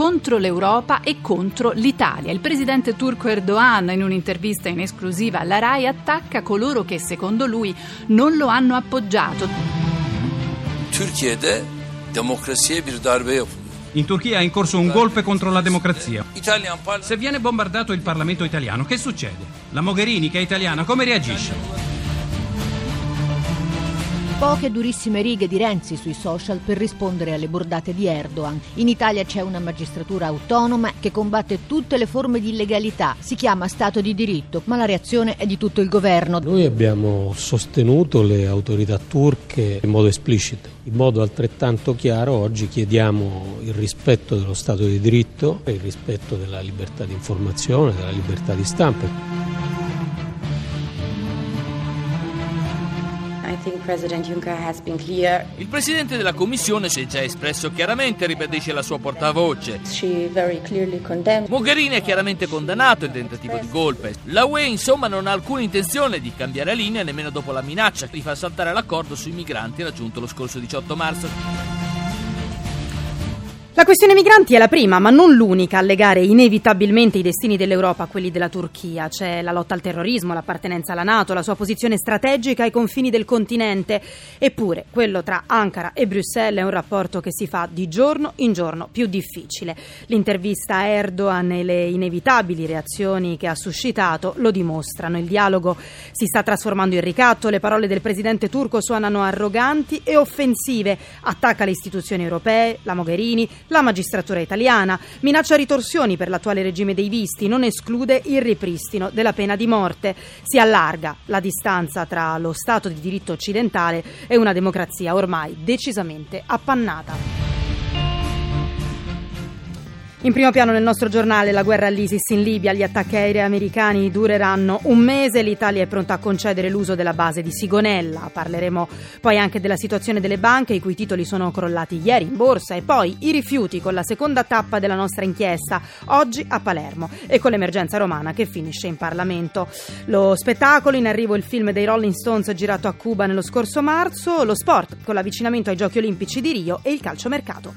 contro l'Europa e contro l'Italia. Il presidente turco Erdogan, in un'intervista in esclusiva alla RAI, attacca coloro che secondo lui non lo hanno appoggiato. Türkiye'de demokrasiye bir darbe yapılıyor. In Turchia è in corso un golpe contro la democrazia. Se viene bombardato il Parlamento italiano, che succede? La Mogherini, che è italiana, come reagisce? Poche durissime righe di Renzi sui social per rispondere alle bordate di Erdogan. In Italia c'è una magistratura autonoma che combatte tutte le forme di illegalità. Si chiama Stato di diritto, ma la reazione è di tutto il governo. Noi abbiamo sostenuto le autorità turche in modo esplicito. In modo altrettanto chiaro oggi chiediamo il rispetto dello Stato di diritto e il rispetto della libertà di informazione, della libertà di stampa. Il presidente della commissione si è già espresso chiaramente, ribadisce la sua portavoce. Mogherini ha chiaramente condannato il tentativo di golpe. La UE insomma non ha alcuna intenzione di cambiare linea nemmeno dopo la minaccia di far saltare l'accordo sui migranti raggiunto lo scorso 18 marzo. La questione migranti è la prima, ma non l'unica a legare inevitabilmente i destini dell'Europa a quelli della Turchia. C'è la lotta al terrorismo, l'appartenenza alla Nato, la sua posizione strategica ai confini del continente. Eppure, quello tra Ankara e Bruxelles è un rapporto che si fa di giorno in giorno più difficile. L'intervista a Erdogan e le inevitabili reazioni che ha suscitato lo dimostrano. Il dialogo si sta trasformando in ricatto, le parole del presidente turco suonano arroganti e offensive. Attacca le istituzioni europee, la Mogherini, la magistratura italiana minaccia ritorsioni per l'attuale regime dei visti, non esclude il ripristino della pena di morte. Si allarga la distanza tra lo Stato di diritto occidentale e una democrazia ormai decisamente appannata. In primo piano nel nostro giornale la guerra all'ISIS in Libia, gli attacchi aerei americani dureranno un mese, l'Italia è pronta a concedere l'uso della base di Sigonella. Parleremo poi anche della situazione delle banche i cui titoli sono crollati ieri in borsa e poi i rifiuti con la seconda tappa della nostra inchiesta, oggi a Palermo e con l'emergenza romana che finisce in Parlamento. Lo spettacolo, in arrivo il film dei Rolling Stones girato a Cuba nello scorso marzo, lo sport con l'avvicinamento ai Giochi Olimpici di Rio e il calciomercato.